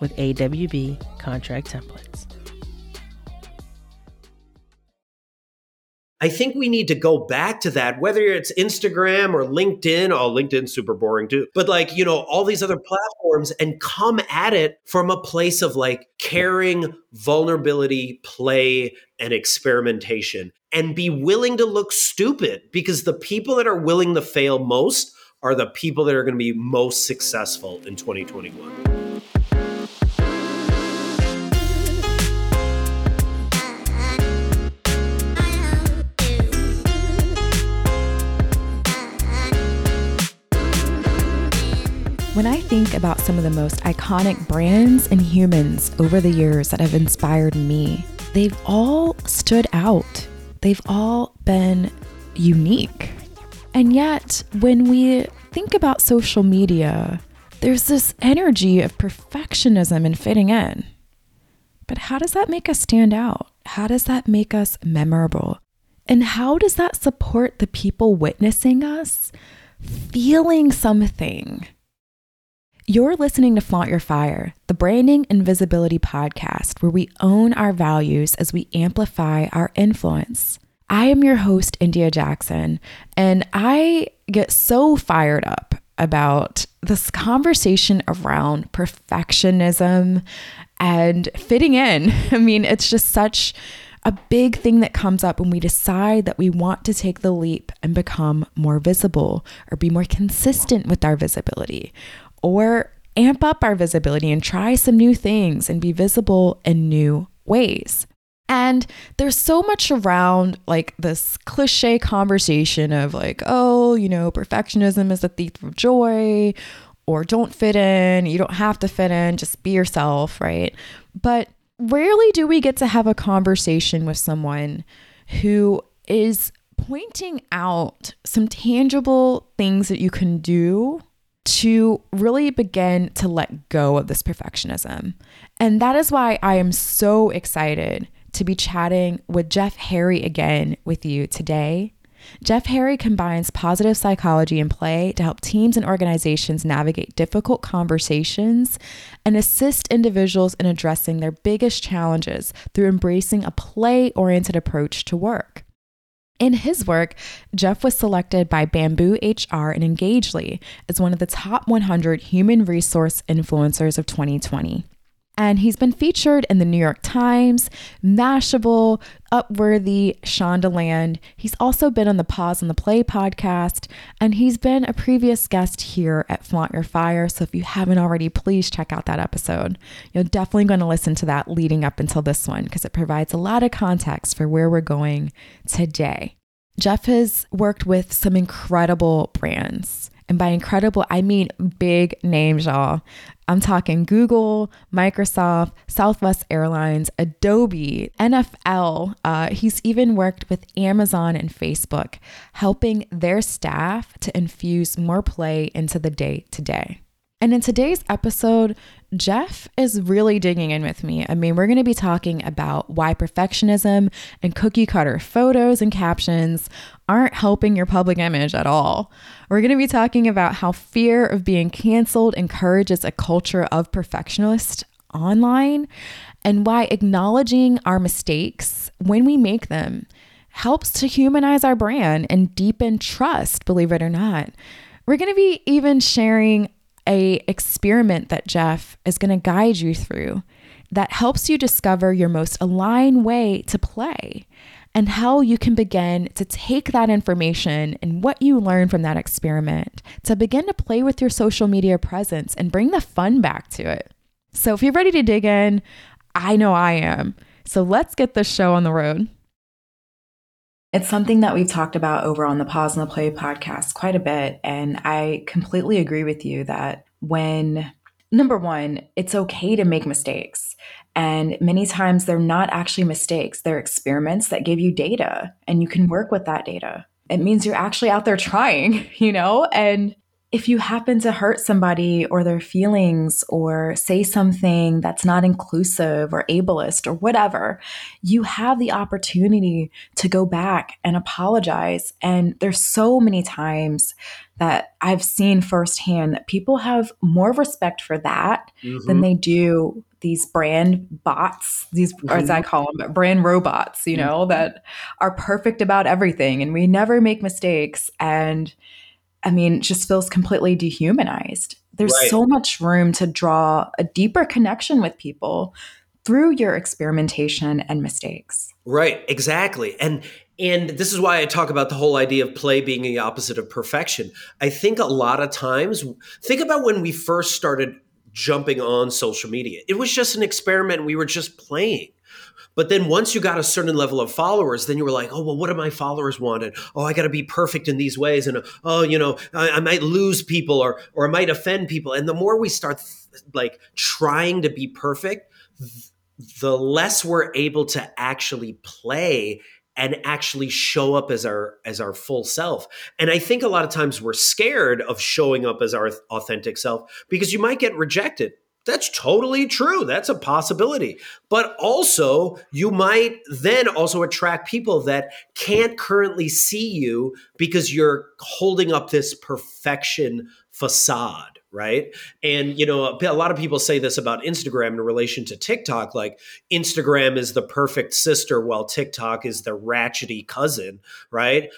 with AWB contract templates. I think we need to go back to that, whether it's Instagram or LinkedIn. Oh, LinkedIn's super boring too. But like, you know, all these other platforms and come at it from a place of like caring, vulnerability, play, and experimentation and be willing to look stupid because the people that are willing to fail most are the people that are going to be most successful in 2021. When I think about some of the most iconic brands and humans over the years that have inspired me, they've all stood out. They've all been unique. And yet, when we think about social media, there's this energy of perfectionism and fitting in. But how does that make us stand out? How does that make us memorable? And how does that support the people witnessing us feeling something? You're listening to Flaunt Your Fire, the branding and visibility podcast where we own our values as we amplify our influence. I am your host, India Jackson, and I get so fired up about this conversation around perfectionism and fitting in. I mean, it's just such a big thing that comes up when we decide that we want to take the leap and become more visible or be more consistent with our visibility or amp up our visibility and try some new things and be visible in new ways. And there's so much around like this cliche conversation of like, oh, you know, perfectionism is the thief of joy, or don't fit in, you don't have to fit in, just be yourself, right? But rarely do we get to have a conversation with someone who is pointing out some tangible things that you can do to really begin to let go of this perfectionism. And that is why I am so excited to be chatting with Jeff Harry again with you today. Jeff Harry combines positive psychology and play to help teams and organizations navigate difficult conversations and assist individuals in addressing their biggest challenges through embracing a play oriented approach to work. In his work, Jeff was selected by Bamboo HR and Engagedly as one of the top 100 human resource influencers of 2020. And he's been featured in the New York Times, Mashable, Upworthy, Shondaland. He's also been on the Pause on the Play podcast, and he's been a previous guest here at Flaunt Your Fire. So if you haven't already, please check out that episode. You're definitely going to listen to that leading up until this one because it provides a lot of context for where we're going today. Jeff has worked with some incredible brands. And by incredible, I mean big names, y'all. I'm talking Google, Microsoft, Southwest Airlines, Adobe, NFL. Uh, he's even worked with Amazon and Facebook, helping their staff to infuse more play into the day to day. And in today's episode, Jeff is really digging in with me. I mean, we're going to be talking about why perfectionism and cookie cutter photos and captions aren't helping your public image at all. We're going to be talking about how fear of being canceled encourages a culture of perfectionists online and why acknowledging our mistakes when we make them helps to humanize our brand and deepen trust, believe it or not. We're going to be even sharing a experiment that Jeff is going to guide you through that helps you discover your most aligned way to play and how you can begin to take that information and what you learn from that experiment to begin to play with your social media presence and bring the fun back to it. So, if you're ready to dig in, I know I am. So, let's get this show on the road. It's something that we've talked about over on the Pause on the Play podcast quite a bit. And I completely agree with you that when, number one, it's okay to make mistakes. And many times they're not actually mistakes, they're experiments that give you data and you can work with that data. It means you're actually out there trying, you know? And if you happen to hurt somebody or their feelings or say something that's not inclusive or ableist or whatever, you have the opportunity to go back and apologize. And there's so many times that I've seen firsthand that people have more respect for that mm-hmm. than they do these brand bots, these, mm-hmm. or as I mm-hmm. call them, brand robots, you know, mm-hmm. that are perfect about everything and we never make mistakes. And I mean, it just feels completely dehumanized. There's right. so much room to draw a deeper connection with people through your experimentation and mistakes. Right, exactly. And and this is why I talk about the whole idea of play being the opposite of perfection. I think a lot of times think about when we first started jumping on social media. It was just an experiment. We were just playing. But then once you got a certain level of followers, then you were like, oh, well, what do my followers want? And oh, I got to be perfect in these ways. And oh, you know, I, I, might lose people or or I might offend people. And the more we start th- like trying to be perfect, th- the less we're able to actually play and actually show up as our as our full self. And I think a lot of times we're scared of showing up as our authentic self because you might get rejected that's totally true. That's a possibility. But also, you might then also attract people that can't currently see you because you're holding up this perfection facade, right? And, you know, a lot of people say this about Instagram in relation to TikTok like Instagram is the perfect sister while TikTok is the ratchety cousin, right?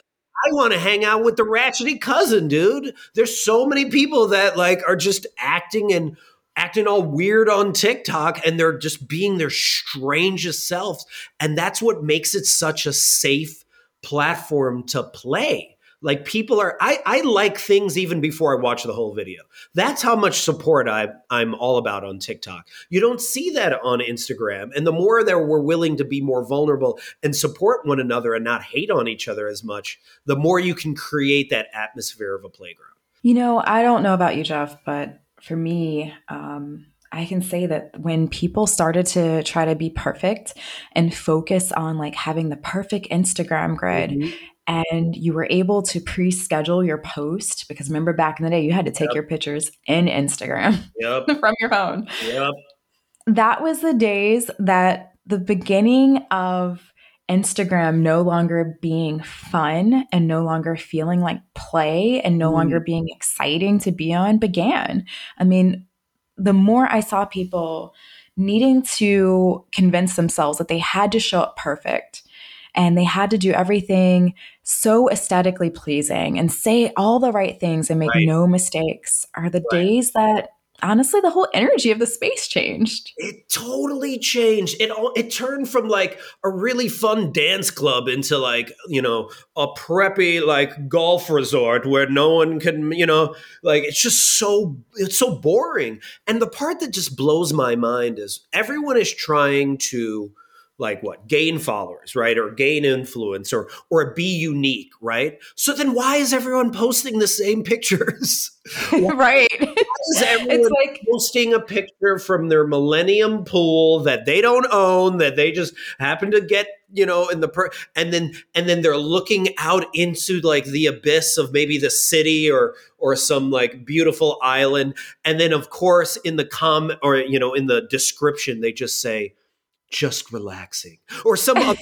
I want to hang out with the ratchety cousin, dude. There's so many people that like are just acting and acting all weird on TikTok and they're just being their strangest selves. And that's what makes it such a safe platform to play. Like people are, I, I like things even before I watch the whole video. That's how much support I, I'm all about on TikTok. You don't see that on Instagram. And the more that we're willing to be more vulnerable and support one another and not hate on each other as much, the more you can create that atmosphere of a playground. You know, I don't know about you, Jeff, but for me, um, I can say that when people started to try to be perfect and focus on like having the perfect Instagram grid mm-hmm. And you were able to pre-schedule your post because remember back in the day you had to take yep. your pictures in Instagram yep. from your phone. Yep. That was the days that the beginning of Instagram no longer being fun and no longer feeling like play and no mm. longer being exciting to be on began. I mean, the more I saw people needing to convince themselves that they had to show up perfect and they had to do everything so aesthetically pleasing and say all the right things and make right. no mistakes are the right. days that honestly the whole energy of the space changed it totally changed it all it turned from like a really fun dance club into like you know a preppy like golf resort where no one can you know like it's just so it's so boring and the part that just blows my mind is everyone is trying to like what gain followers right or gain influence or or be unique right? So then why is everyone posting the same pictures? Right. Is everyone it's like posting a picture from their millennium pool that they don't own that they just happen to get you know in the per and then and then they're looking out into like the abyss of maybe the city or or some like beautiful island and then of course in the com or you know in the description they just say just relaxing or some other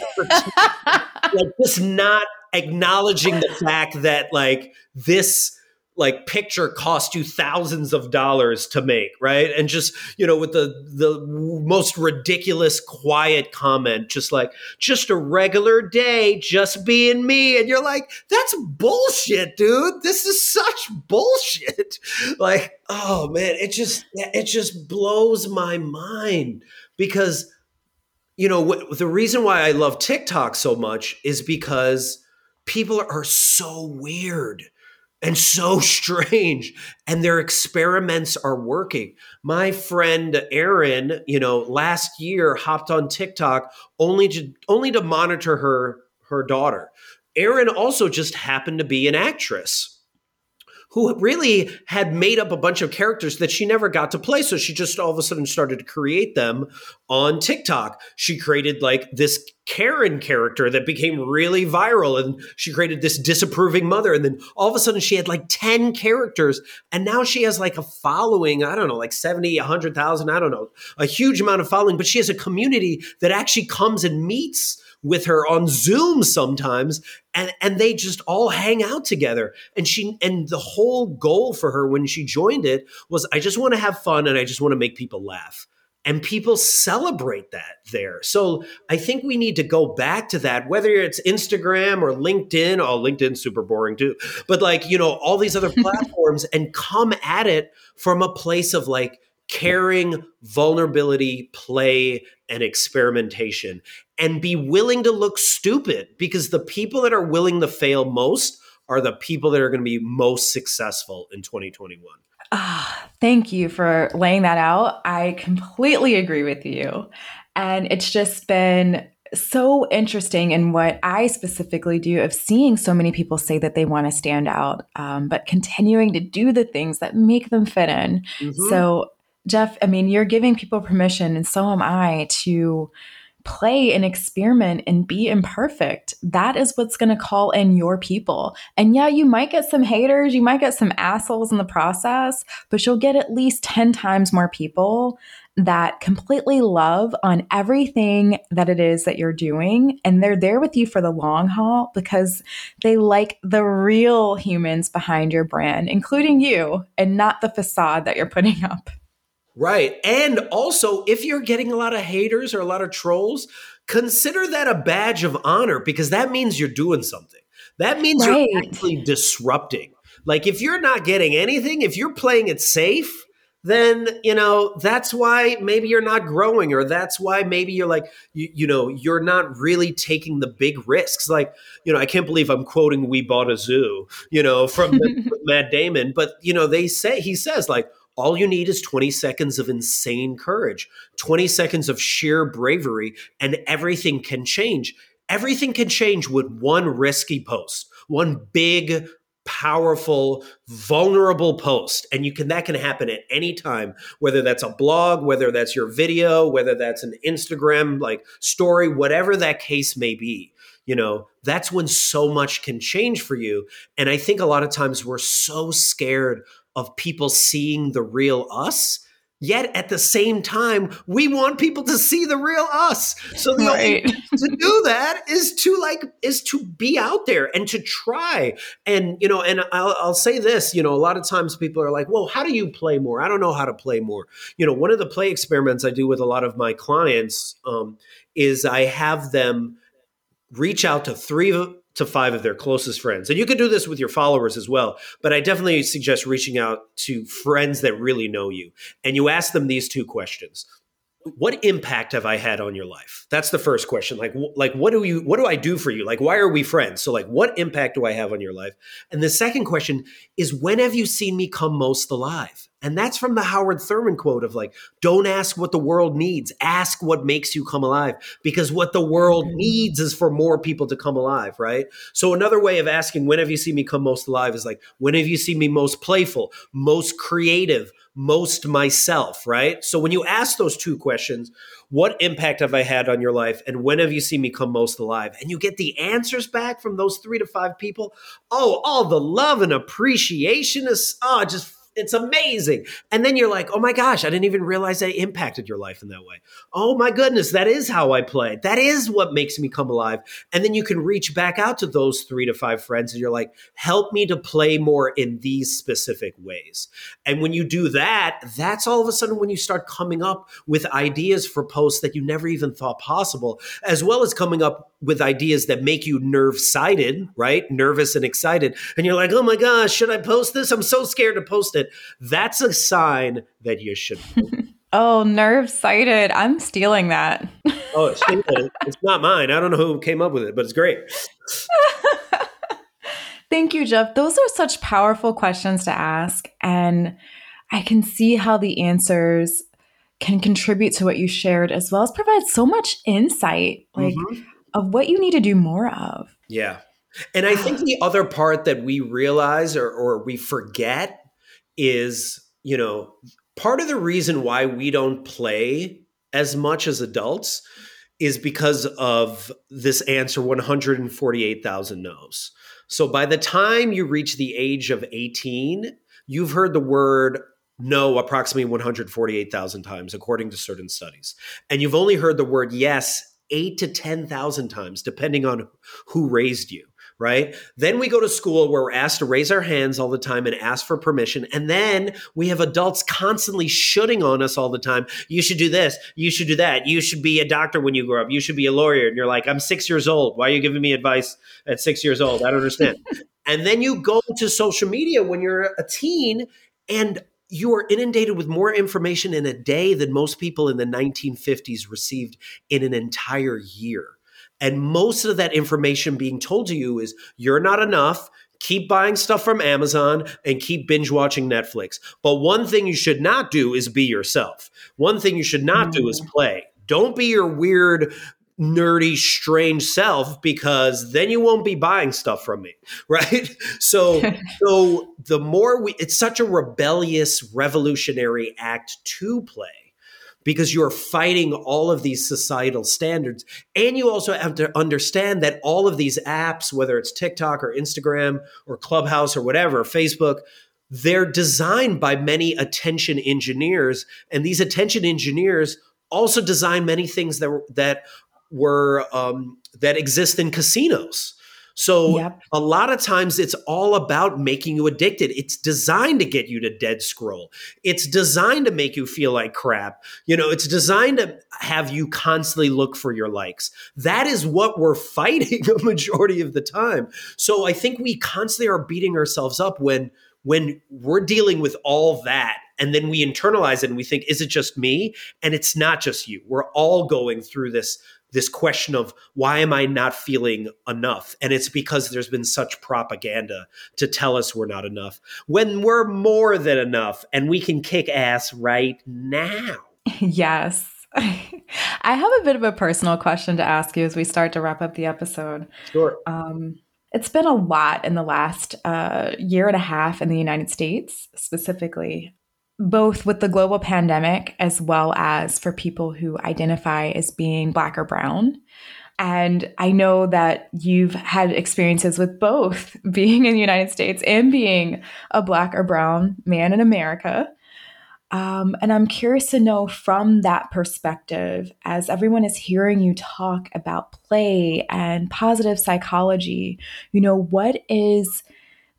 like just not acknowledging the fact that like this like picture cost you thousands of dollars to make, right? And just, you know, with the the most ridiculous quiet comment just like just a regular day just being me and you're like that's bullshit, dude. This is such bullshit. Like, oh man, it just it just blows my mind because you know, the reason why I love TikTok so much is because people are so weird and so strange and their experiments are working. My friend Erin you know last year hopped on TikTok only to only to monitor her her daughter. Erin also just happened to be an actress who really had made up a bunch of characters that she never got to play. So she just all of a sudden started to create them on TikTok. She created like this Karen character that became really viral and she created this disapproving mother. And then all of a sudden she had like 10 characters and now she has like a following, I don't know, like 70, 100,000, I don't know, a huge amount of following, but she has a community that actually comes and meets with her on Zoom sometimes and and they just all hang out together and she and the whole goal for her when she joined it was I just want to have fun and I just want to make people laugh and people celebrate that there. So I think we need to go back to that, whether it's Instagram or LinkedIn. Oh, LinkedIn's super boring too. But like, you know, all these other platforms and come at it from a place of like caring, vulnerability, play, and experimentation and be willing to look stupid because the people that are willing to fail most are the people that are going to be most successful in 2021. Ah, thank you for laying that out. I completely agree with you. And it's just been so interesting in what I specifically do of seeing so many people say that they want to stand out, um, but continuing to do the things that make them fit in. Mm-hmm. So, Jeff, I mean, you're giving people permission, and so am I, to play and experiment and be imperfect. That is what's going to call in your people. And yeah, you might get some haters, you might get some assholes in the process, but you'll get at least 10 times more people that completely love on everything that it is that you're doing. And they're there with you for the long haul because they like the real humans behind your brand, including you, and not the facade that you're putting up. Right. And also, if you're getting a lot of haters or a lot of trolls, consider that a badge of honor because that means you're doing something. That means right. you're actually disrupting. Like if you're not getting anything, if you're playing it safe, then you know that's why maybe you're not growing or that's why maybe you're like you, you know you're not really taking the big risks like you know i can't believe i'm quoting we bought a zoo you know from the, matt damon but you know they say he says like all you need is 20 seconds of insane courage, 20 seconds of sheer bravery, and everything can change. Everything can change with one risky post, one big, powerful, vulnerable post. And you can that can happen at any time, whether that's a blog, whether that's your video, whether that's an Instagram like story, whatever that case may be you know that's when so much can change for you and i think a lot of times we're so scared of people seeing the real us. Yet at the same time, we want people to see the real us. So the right. only to do that is to like is to be out there and to try. And you know, and I'll, I'll say this. You know, a lot of times people are like, "Well, how do you play more?" I don't know how to play more. You know, one of the play experiments I do with a lot of my clients um, is I have them reach out to three to five of their closest friends. And you can do this with your followers as well. But I definitely suggest reaching out to friends that really know you. And you ask them these two questions what impact have I had on your life? That's the first question. Like, like what do you, what do I do for you? Like, why are we friends? So, like, what impact do I have on your life? And the second question is, when have you seen me come most alive? And that's from the Howard Thurman quote of like, don't ask what the world needs, ask what makes you come alive. Because what the world mm-hmm. needs is for more people to come alive, right? So another way of asking, when have you seen me come most alive is like, when have you seen me most playful, most creative, most myself, right? So when you ask those two questions, what impact have I had on your life? And when have you seen me come most alive? And you get the answers back from those three to five people. Oh, all the love and appreciation is oh, just it's amazing. And then you're like, oh my gosh, I didn't even realize that impacted your life in that way. Oh my goodness, that is how I play. That is what makes me come alive. And then you can reach back out to those three to five friends and you're like, help me to play more in these specific ways. And when you do that, that's all of a sudden when you start coming up with ideas for posts that you never even thought possible, as well as coming up with ideas that make you nerve sighted, right? Nervous and excited. And you're like, oh my gosh, should I post this? I'm so scared to post it. That's a sign that you should. oh, nerve sighted. I'm stealing that. oh, it's, it's not mine. I don't know who came up with it, but it's great. Thank you, Jeff. Those are such powerful questions to ask. And I can see how the answers can contribute to what you shared as well as provide so much insight. Like, mm-hmm of what you need to do more of. Yeah. And I think the other part that we realize or, or we forget is, you know, part of the reason why we don't play as much as adults is because of this answer 148,000 no's. So by the time you reach the age of 18, you've heard the word no approximately 148,000 times, according to certain studies. And you've only heard the word yes eight to 10,000 times, depending on who raised you, right? Then we go to school where we're asked to raise our hands all the time and ask for permission. And then we have adults constantly shooting on us all the time. You should do this. You should do that. You should be a doctor when you grow up. You should be a lawyer. And you're like, I'm six years old. Why are you giving me advice at six years old? I don't understand. and then you go to social media when you're a teen and you are inundated with more information in a day than most people in the 1950s received in an entire year. And most of that information being told to you is you're not enough. Keep buying stuff from Amazon and keep binge watching Netflix. But one thing you should not do is be yourself. One thing you should not do is mm. play. Don't be your weird nerdy strange self because then you won't be buying stuff from me right so so the more we it's such a rebellious revolutionary act to play because you're fighting all of these societal standards and you also have to understand that all of these apps whether it's TikTok or Instagram or Clubhouse or whatever Facebook they're designed by many attention engineers and these attention engineers also design many things that that were um, that exist in casinos. So yep. a lot of times it's all about making you addicted. It's designed to get you to dead scroll. It's designed to make you feel like crap. You know, it's designed to have you constantly look for your likes. That is what we're fighting a majority of the time. So I think we constantly are beating ourselves up when when we're dealing with all that and then we internalize it and we think is it just me and it's not just you we're all going through this this question of why am I not feeling enough? And it's because there's been such propaganda to tell us we're not enough when we're more than enough and we can kick ass right now. Yes. I have a bit of a personal question to ask you as we start to wrap up the episode. Sure. Um, it's been a lot in the last uh, year and a half in the United States, specifically both with the global pandemic as well as for people who identify as being Black or Brown. And I know that you've had experiences with both being in the United States and being a Black or Brown man in America. Um, and I'm curious to know from that perspective, as everyone is hearing you talk about play and positive psychology, you know, what is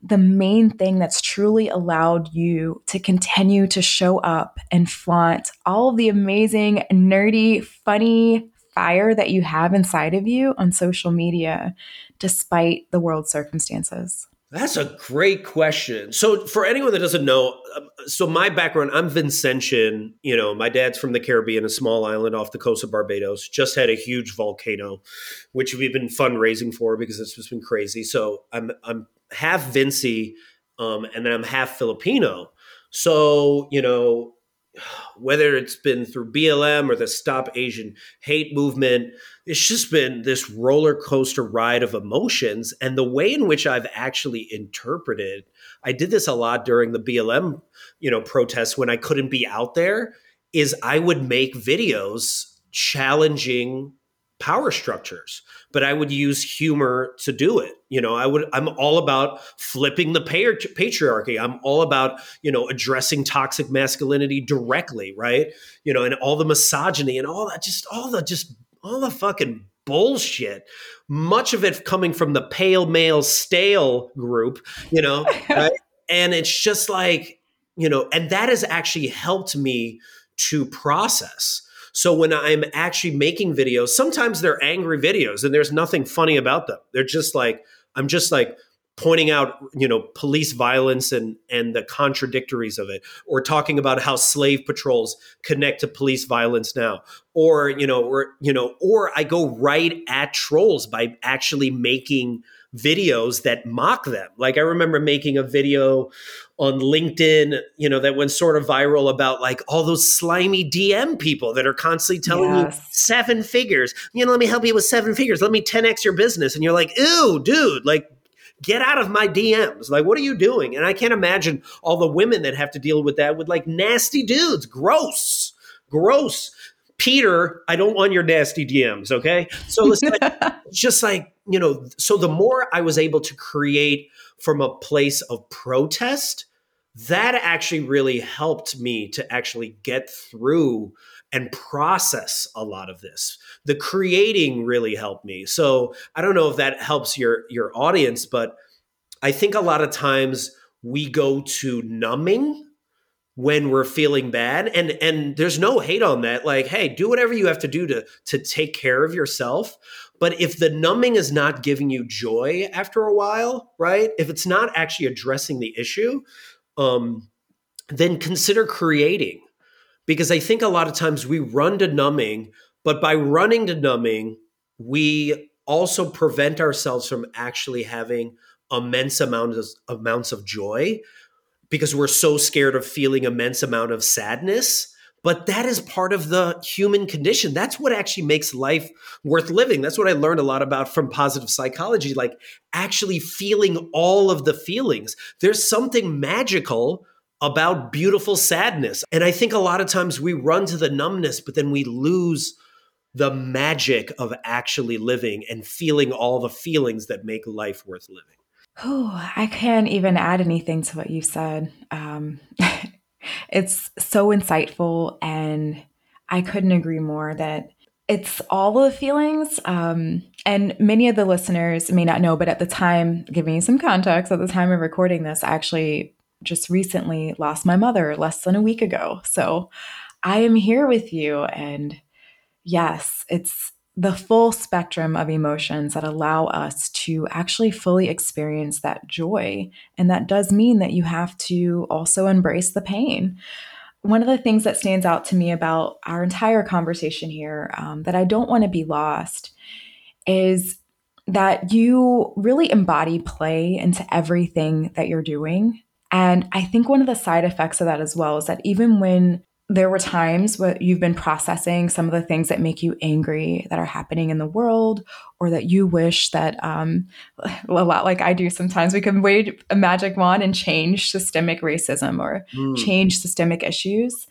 the main thing that's truly allowed you to continue to show up and flaunt all of the amazing, nerdy, funny fire that you have inside of you on social media, despite the world circumstances? That's a great question. So, for anyone that doesn't know, um, so my background, I'm Vincentian. You know, my dad's from the Caribbean, a small island off the coast of Barbados. Just had a huge volcano, which we've been fundraising for because it's just been crazy. So, I'm I'm half Vincy, um, and then I'm half Filipino. So, you know, whether it's been through BLM or the Stop Asian Hate movement, it's just been this roller coaster ride of emotions. And the way in which I've actually interpreted, I did this a lot during the BLM, you know, protests when I couldn't be out there, is I would make videos challenging power structures but i would use humor to do it. You know i would i'm all about flipping the patriarchy. I'm all about you know addressing toxic masculinity directly right? You know and all the misogyny and all that just all the just all the fucking bullshit. Much of it coming from the pale male stale group you know right? and it's just like you know and that has actually helped me to process so when I'm actually making videos, sometimes they're angry videos and there's nothing funny about them. They're just like, I'm just like pointing out, you know, police violence and and the contradictories of it, or talking about how slave patrols connect to police violence now. Or, you know, or you know, or I go right at trolls by actually making videos that mock them. Like I remember making a video on LinkedIn, you know, that went sort of viral about like all those slimy DM people that are constantly telling yes. you seven figures. You know, let me help you with seven figures. Let me 10x your business. And you're like, ew, dude, like get out of my DMs. Like, what are you doing? And I can't imagine all the women that have to deal with that with like nasty dudes. Gross. Gross. Peter, I don't want your nasty DMs, okay? So it's like, just like, you know, so the more I was able to create from a place of protest, that actually really helped me to actually get through and process a lot of this. The creating really helped me. So I don't know if that helps your your audience, but I think a lot of times we go to numbing when we're feeling bad and and there's no hate on that. Like hey do whatever you have to do to to take care of yourself. But if the numbing is not giving you joy after a while right if it's not actually addressing the issue um then consider creating. Because i think a lot of times we run to numbing but by running to numbing we also prevent ourselves from actually having immense amounts of, amounts of joy because we're so scared of feeling immense amount of sadness but that is part of the human condition. That's what actually makes life worth living. That's what i learned a lot about from positive psychology like actually feeling all of the feelings. There's something magical about beautiful sadness. And i think a lot of times we run to the numbness but then we lose the magic of actually living and feeling all the feelings that make life worth living Oh, I can't even add anything to what you said. Um, it's so insightful, and I couldn't agree more that it's all the feelings. Um, and many of the listeners may not know, but at the time, giving you some context, at the time of recording this, I actually just recently lost my mother less than a week ago. So I am here with you. And yes, it's the full spectrum of emotions that allow us to actually fully experience that joy. And that does mean that you have to also embrace the pain. One of the things that stands out to me about our entire conversation here um, that I don't want to be lost is that you really embody play into everything that you're doing. And I think one of the side effects of that as well is that even when there were times where you've been processing some of the things that make you angry that are happening in the world or that you wish that um, a lot like i do sometimes we can wave a magic wand and change systemic racism or mm. change systemic issues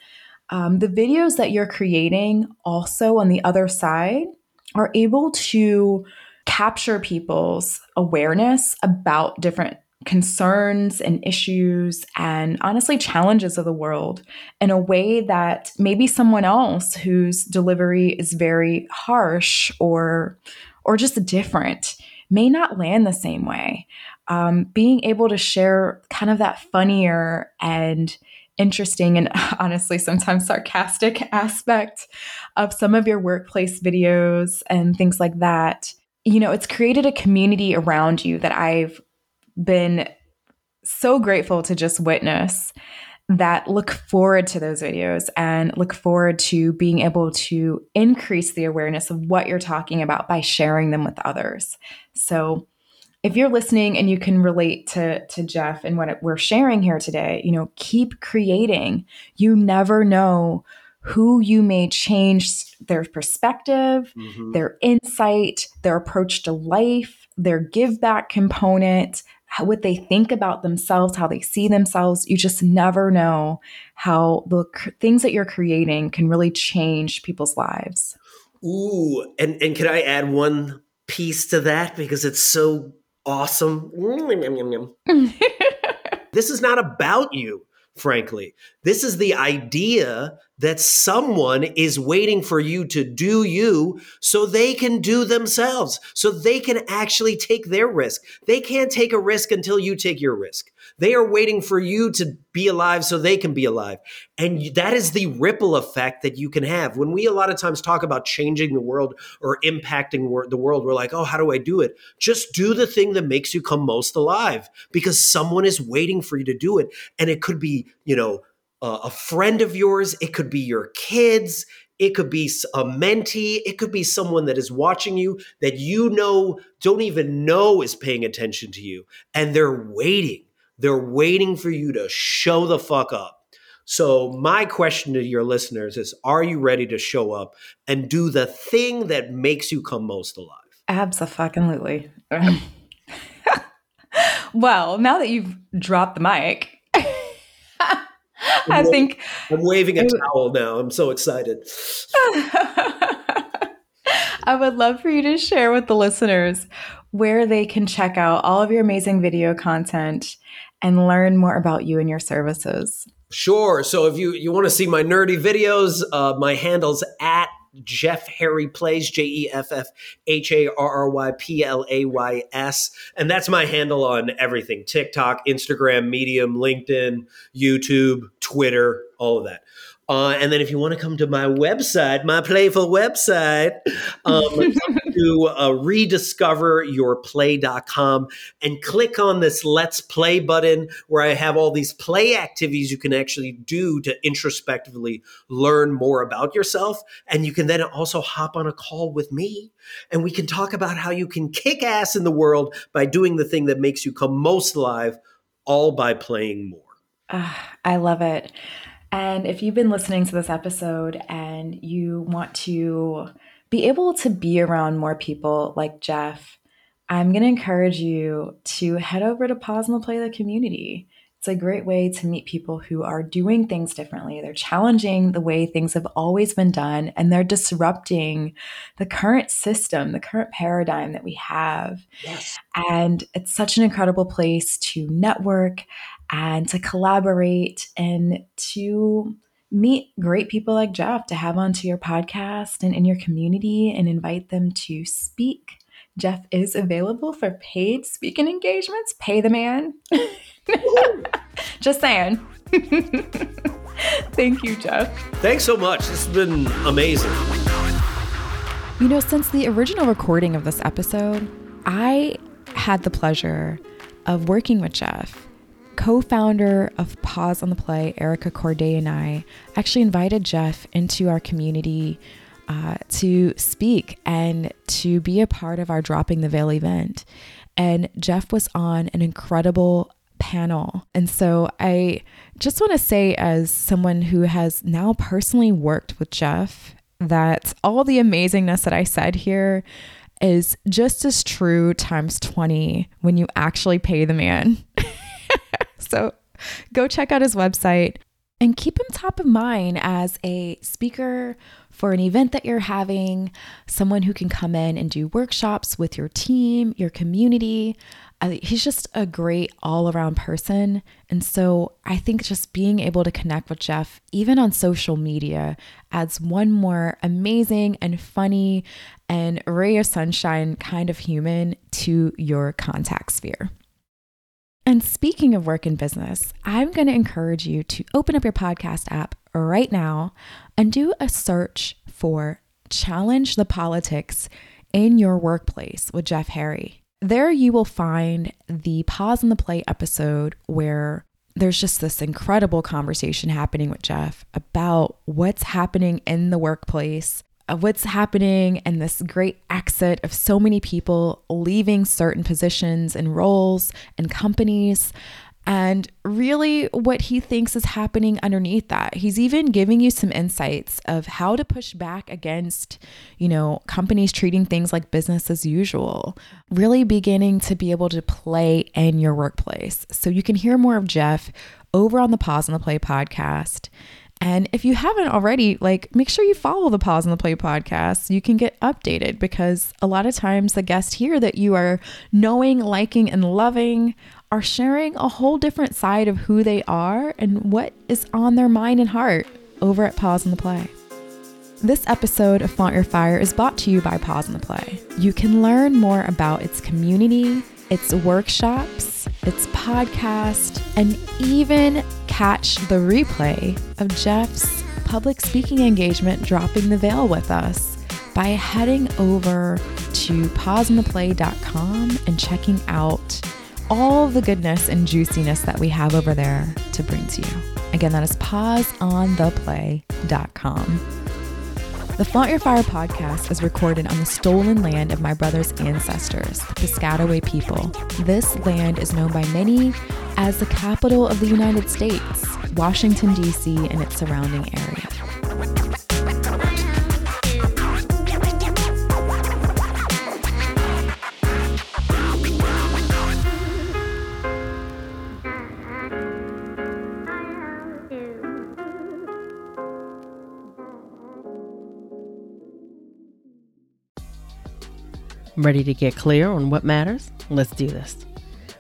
um, the videos that you're creating also on the other side are able to capture people's awareness about different concerns and issues and honestly challenges of the world in a way that maybe someone else whose delivery is very harsh or or just different may not land the same way. Um, being able to share kind of that funnier and interesting and honestly sometimes sarcastic aspect of some of your workplace videos and things like that you know it's created a community around you that i've been so grateful to just witness that look forward to those videos and look forward to being able to increase the awareness of what you're talking about by sharing them with others. So, if you're listening and you can relate to to Jeff and what we're sharing here today, you know, keep creating. You never know who you may change their perspective, mm-hmm. their insight, their approach to life, their give back component, what they think about themselves, how they see themselves. You just never know how the things that you're creating can really change people's lives. Ooh, and and can I add one piece to that because it's so awesome? this is not about you, frankly. This is the idea that someone is waiting for you to do you so they can do themselves, so they can actually take their risk. They can't take a risk until you take your risk. They are waiting for you to be alive so they can be alive. And that is the ripple effect that you can have. When we a lot of times talk about changing the world or impacting the world, we're like, oh, how do I do it? Just do the thing that makes you come most alive because someone is waiting for you to do it. And it could be, you know, uh, a friend of yours, it could be your kids, it could be a mentee, it could be someone that is watching you that you know don't even know is paying attention to you, and they're waiting. They're waiting for you to show the fuck up. So, my question to your listeners is Are you ready to show up and do the thing that makes you come most alive? Absolutely. well, now that you've dropped the mic, I think I'm waving a towel now. I'm so excited. I would love for you to share with the listeners where they can check out all of your amazing video content and learn more about you and your services. Sure. So if you you want to see my nerdy videos, uh, my handle's at Jeff Harry Plays, J E F F H A R R Y P L A Y S. And that's my handle on everything TikTok, Instagram, Medium, LinkedIn, YouTube, Twitter, all of that. Uh, and then if you want to come to my website, my playful website, um, to uh, rediscoveryourplay.com and click on this Let's Play button where I have all these play activities you can actually do to introspectively learn more about yourself. And you can then also hop on a call with me and we can talk about how you can kick ass in the world by doing the thing that makes you come most alive, all by playing more. Uh, I love it. And if you've been listening to this episode and you want to be able to be around more people like Jeff, I'm going to encourage you to head over to Pause and Play the community. It's a great way to meet people who are doing things differently. They're challenging the way things have always been done, and they're disrupting the current system, the current paradigm that we have. Yes. And it's such an incredible place to network and to collaborate and to meet great people like Jeff to have onto your podcast and in your community and invite them to speak. Jeff is available for paid speaking engagements. Pay the man. Just saying. Thank you, Jeff. Thanks so much. This has been amazing. You know, since the original recording of this episode, I had the pleasure of working with Jeff co founder of Pause on the Play, Erica Courdae, and I actually invited Jeff into our community uh, to speak and to be a part of our Dropping the Veil event. And Jeff was on an incredible panel. And so I just want to say, as someone who has now personally worked with Jeff, that all the amazingness that I said here is just as true times 20 when you actually pay the man. So go check out his website and keep him top of mind as a speaker for an event that you're having, someone who can come in and do workshops with your team, your community. He's just a great all around person. And so I think just being able to connect with Jeff, even on social media, adds one more amazing and funny and ray of sunshine kind of human to your contact sphere. And speaking of work and business, I'm going to encourage you to open up your podcast app right now and do a search for Challenge the Politics in Your Workplace with Jeff Harry. There you will find the Pause on the Play episode where there's just this incredible conversation happening with Jeff about what's happening in the workplace what's happening and this great exit of so many people leaving certain positions and roles and companies and really what he thinks is happening underneath that. He's even giving you some insights of how to push back against, you know, companies treating things like business as usual, really beginning to be able to play in your workplace. So you can hear more of Jeff over on the Pause on the Play podcast. And if you haven't already, like make sure you follow the Pause on the Play podcast. You can get updated because a lot of times the guests here that you are knowing, liking, and loving are sharing a whole different side of who they are and what is on their mind and heart over at Pause on the Play. This episode of Flaunt Your Fire is brought to you by Pause on the Play. You can learn more about its community, its workshops, its podcast, and even catch the replay of Jeff's public speaking engagement dropping the veil with us by heading over to pauseontheplay.com and checking out all the goodness and juiciness that we have over there to bring to you. Again, that is pauseontheplay.com. The Flaunt Your Fire podcast is recorded on the stolen land of my brother's ancestors, the Piscataway people. This land is known by many as the capital of the United States, Washington, D.C., and its surrounding area. Ready to get clear on what matters? Let's do this.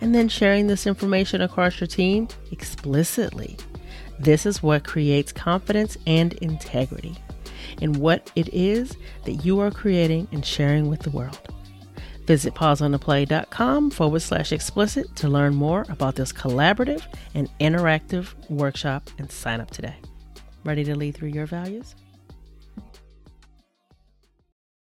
and then sharing this information across your team explicitly. This is what creates confidence and integrity in what it is that you are creating and sharing with the world. Visit pauseontheplay.com forward slash explicit to learn more about this collaborative and interactive workshop and sign up today. Ready to lead through your values?